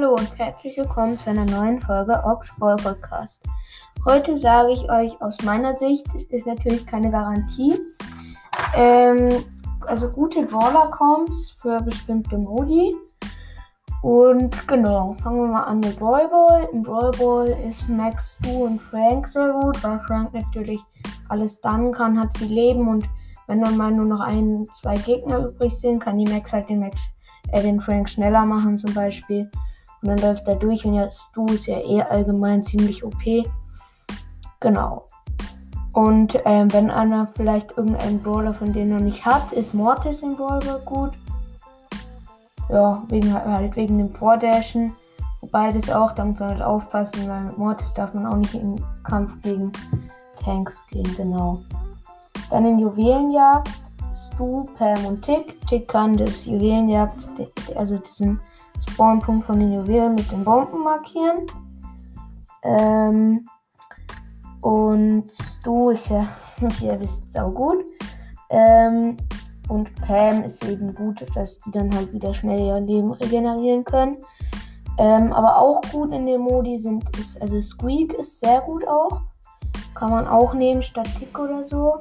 Hallo und herzlich willkommen zu einer neuen Folge Oxford Podcast. Heute sage ich euch aus meiner Sicht, es ist natürlich keine Garantie, ähm, also gute Brawler-Comps für bestimmte Modi. Und genau, fangen wir mal an mit Brawl Ball. Im Brawl Ball ist Max, Stu und Frank sehr gut, weil Frank natürlich alles dann kann, hat viel Leben und wenn dann mal nur noch ein, zwei Gegner übrig sind, kann die Max halt den Max, äh, den Frank schneller machen zum Beispiel. Und dann läuft er durch und ja, Stu ist ja eh allgemein ziemlich OP. Genau. Und ähm, wenn einer vielleicht irgendeinen Brawler von denen noch nicht hat, ist Mortis im Brawler gut. Ja, wegen, halt wegen dem Vordashen. Wobei das auch, da muss man halt aufpassen, weil mit Mortis darf man auch nicht in Kampf gegen Tanks gehen, genau. Dann in Juwelenjagd, Stu, Pam und Tick. Tick kann das Juwelenjagd, also diesen Spawnpunkt von den Juwelen mit den Bomben markieren. Ähm, und Stu ist ja, ihr wisst, sau gut. Ähm, und Pam ist eben gut, dass die dann halt wieder schnell ihr Leben regenerieren können. Ähm, aber auch gut in dem Modi sind, ist, also Squeak ist sehr gut auch. Kann man auch nehmen statt Tick oder so.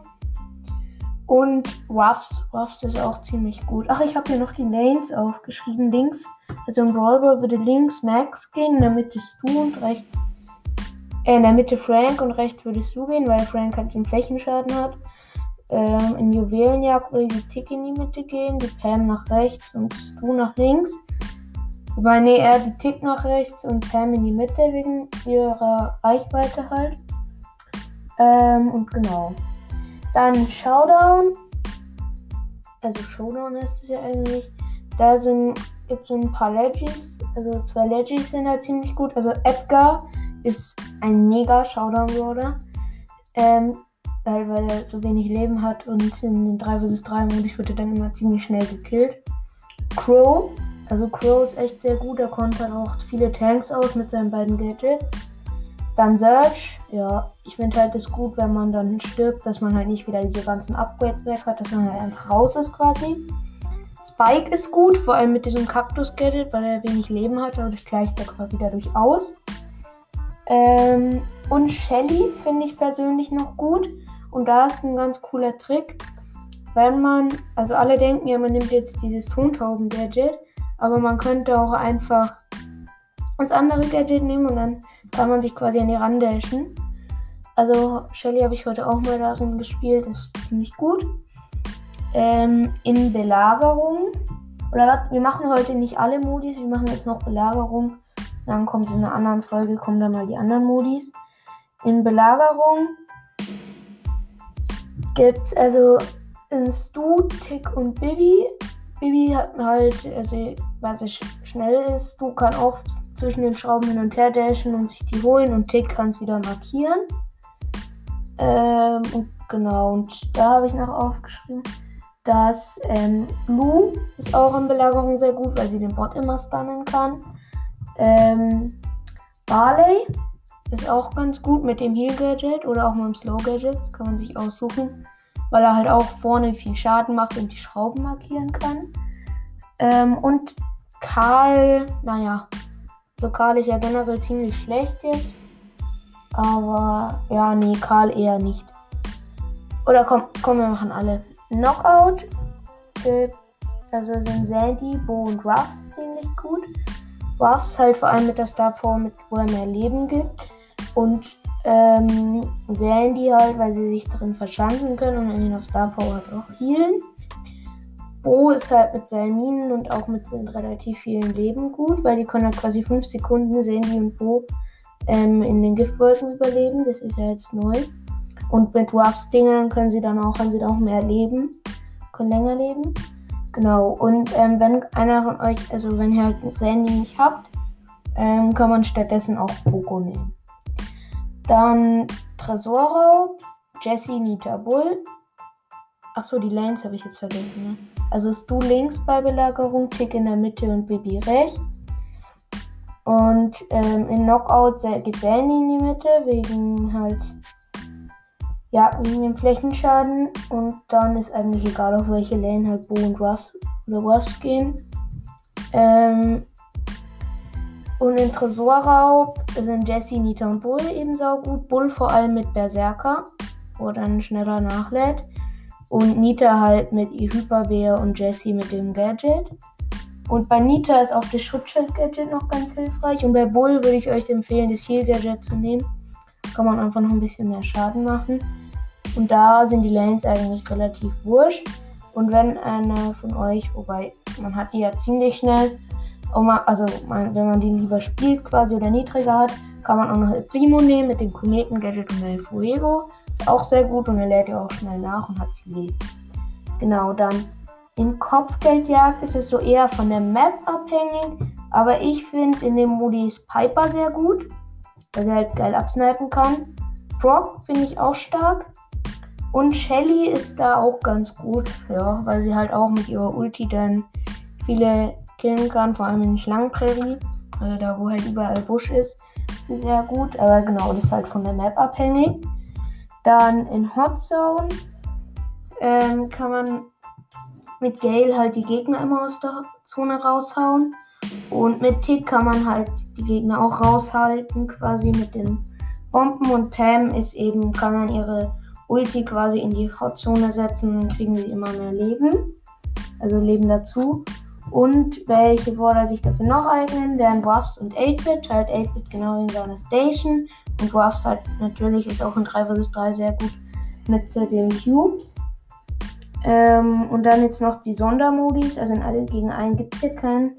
Und Ruffs. Ruffs ist auch ziemlich gut. Ach, ich habe hier noch die Lanes aufgeschrieben. Links, also im Brawl Ball würde links Max gehen, in der Mitte Stu und rechts äh, in der Mitte Frank und rechts würdest du gehen, weil Frank halt den Flächenschaden hat. Ähm, in Juwelenjagd würde die Tick in die Mitte gehen, die Pam nach rechts und du nach links. Wobei, nee, er die Tick nach rechts und Pam in die Mitte wegen ihrer Reichweite halt. Ähm, und genau. Dann Showdown. Also Showdown ist es ja eigentlich. Da sind gibt es ein paar Legis. Also zwei Legis sind da ziemlich gut. Also Edgar ist ein mega Showdown-Brawler. Ähm, weil, weil er so wenig Leben hat und in den 3 vs 3 Modus wird er dann immer ziemlich schnell gekillt. Crow, also Crow ist echt sehr gut, er konnte dann auch viele Tanks aus mit seinen beiden Gadgets. Dann Search, ja, ich finde halt es gut, wenn man dann stirbt, dass man halt nicht wieder diese ganzen Upgrades weg hat, dass man halt einfach raus ist quasi. Spike ist gut, vor allem mit diesem Kaktus-Gadget, weil er wenig Leben hat, aber das gleicht er quasi dadurch aus. Ähm, und Shelly finde ich persönlich noch gut. Und da ist ein ganz cooler Trick. Wenn man, also alle denken ja, man nimmt jetzt dieses Tontauben-Gadget, aber man könnte auch einfach das andere Gadget nehmen und dann kann man sich quasi an die randashen. Also Shelly habe ich heute auch mal darin gespielt, das ist ziemlich gut. Ähm, in Belagerung. Oder was? Wir machen heute nicht alle Modis, wir machen jetzt noch Belagerung. Dann kommt in einer anderen Folge, kommen dann mal die anderen Modis. In Belagerung gibt es also in Stu, Tick und Bibi. Bibi hat halt, also weil sie schnell ist, Stu kann oft zwischen den Schrauben hin und her dashen und sich die holen und Tick kann es wieder markieren. Ähm, und genau, und da habe ich noch aufgeschrieben, dass ähm, Blue ist auch in Belagerung sehr gut, weil sie den Bot immer stunnen kann. Ähm, Barley ist auch ganz gut mit dem Heal Gadget oder auch mit dem Slow Gadget. Das kann man sich aussuchen, weil er halt auch vorne viel Schaden macht und die Schrauben markieren kann. Ähm, und Karl, naja, so Karl ist ja generell ziemlich schlecht jetzt. Aber ja, nee, Karl eher nicht. Oder komm, komm, wir machen alle. Knockout gibt, also sind Sandy, Bo und Ruffs ziemlich gut. Ruffs halt vor allem mit der Star Power, mit, wo er mehr Leben gibt. Und ähm, Sandy halt, weil sie sich drin verschanzen können und ihn auf Star Power halt auch healen. Bo ist halt mit seinen Minen und auch mit seinen relativ vielen Leben gut, weil die können halt quasi 5 Sekunden Sandy und Bo ähm, in den Giftwolken überleben. Das ist ja jetzt neu. Und mit Rust-Dingern können sie dann auch, haben sie dann auch mehr Leben, können länger leben. Genau, und ähm, wenn einer von euch, also wenn ihr halt Sandy nicht habt, ähm, kann man stattdessen auch Poco nehmen. Dann Tresorraub, Jesse, Nita, Bull. Achso, die Lanes habe ich jetzt vergessen, ne? Also du links bei Belagerung, Tick in der Mitte und Baby rechts. Und ähm, in Knockout geht Sandy in die Mitte, wegen halt ja, wegen dem Flächenschaden. Und dann ist eigentlich egal, auf welche Lane halt Bo und Ruffs oder Ruffs gehen. Ähm, Und in Tresorraub sind Jesse, Nita und Bull eben saugut. Bull vor allem mit Berserker, wo er dann schneller nachlädt. Und Nita halt mit ihr Hyperbär und Jesse mit dem Gadget. Und bei Nita ist auch das Schutzschild-Gadget noch ganz hilfreich. Und bei Bull würde ich euch empfehlen, das Heal-Gadget zu nehmen. Kann man einfach noch ein bisschen mehr Schaden machen. Und da sind die Lanes eigentlich relativ wurscht. Und wenn einer von euch, wobei man hat die ja ziemlich schnell, also man, wenn man die lieber spielt quasi oder niedriger hat, kann man auch noch El Primo nehmen mit dem Kometen-Gadget und El Fuego. Ist auch sehr gut und er lädt ja auch schnell nach und hat viel Leben. Genau, dann in Kopfgeldjagd ist es so eher von der Map abhängig, aber ich finde in dem Modi ist Piper sehr gut, weil sie halt geil absnipen kann. Brock finde ich auch stark. Und Shelly ist da auch ganz gut, ja, weil sie halt auch mit ihrer Ulti dann viele killen kann, vor allem in Schlangenprärie, also da wo halt überall Busch ist, ist sie sehr gut, aber genau, das ist halt von der Map abhängig. Dann in Hot Zone ähm, kann man mit Gale halt die Gegner immer aus der Zone raushauen und mit Tick kann man halt die Gegner auch raushalten, quasi mit den Bomben und Pam ist eben, kann dann ihre Ulti quasi in die Hotzone setzen und kriegen sie immer mehr Leben. Also Leben dazu. Und welche Border sich dafür noch eignen, wären Ruffs und 8-Bit. Halt 8-Bit genau in seiner Station. Und Ruffs halt natürlich ist auch in 3 vs 3 sehr gut mit den Cubes. Ähm, und dann jetzt noch die Sondermodis. Also in alle gegen einen gibt es hier kein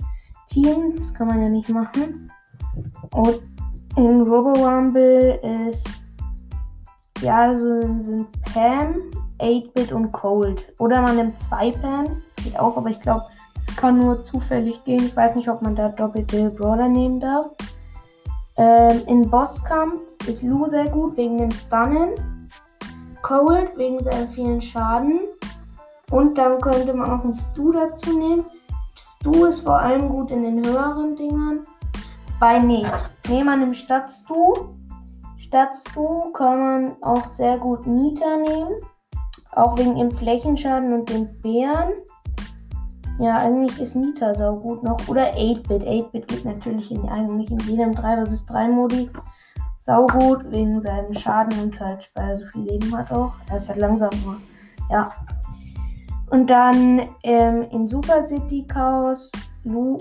Team. Das kann man ja nicht machen. Und in Robo Rumble ist ja, also sind Pam, 8-Bit und Cold. Oder man nimmt zwei Pams, das geht auch, aber ich glaube, kann nur zufällig gehen. Ich weiß nicht, ob man da doppelte Brawler nehmen darf. Ähm, in Bosskampf ist Lu sehr gut wegen dem Stunnen. Cold wegen seinen vielen Schaden. Und dann könnte man auch einen Stu dazu nehmen. Stu ist vor allem gut in den höheren Dingern. Bei Nee. Nee, man nimmt statt Stu Dazu kann man auch sehr gut Nita nehmen. Auch wegen ihrem Flächenschaden und den Bären. Ja, eigentlich ist Nita sau gut noch. Oder 8-Bit. 8-Bit geht natürlich in, eigentlich in jedem 3 vs 3 Modi sau gut wegen seinem Schaden und halt, weil er so viel Leben hat auch. Er ist halt langsam nur. Ja. Und dann ähm, in Super City Chaos Lu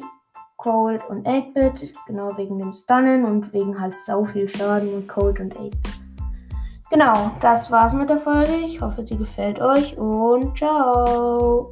Cold und 8-Bit, genau wegen dem Stunnen und wegen halt sau viel Schaden mit Cold und 8-Bit. Genau, das war's mit der Folge. Ich hoffe, sie gefällt euch und ciao.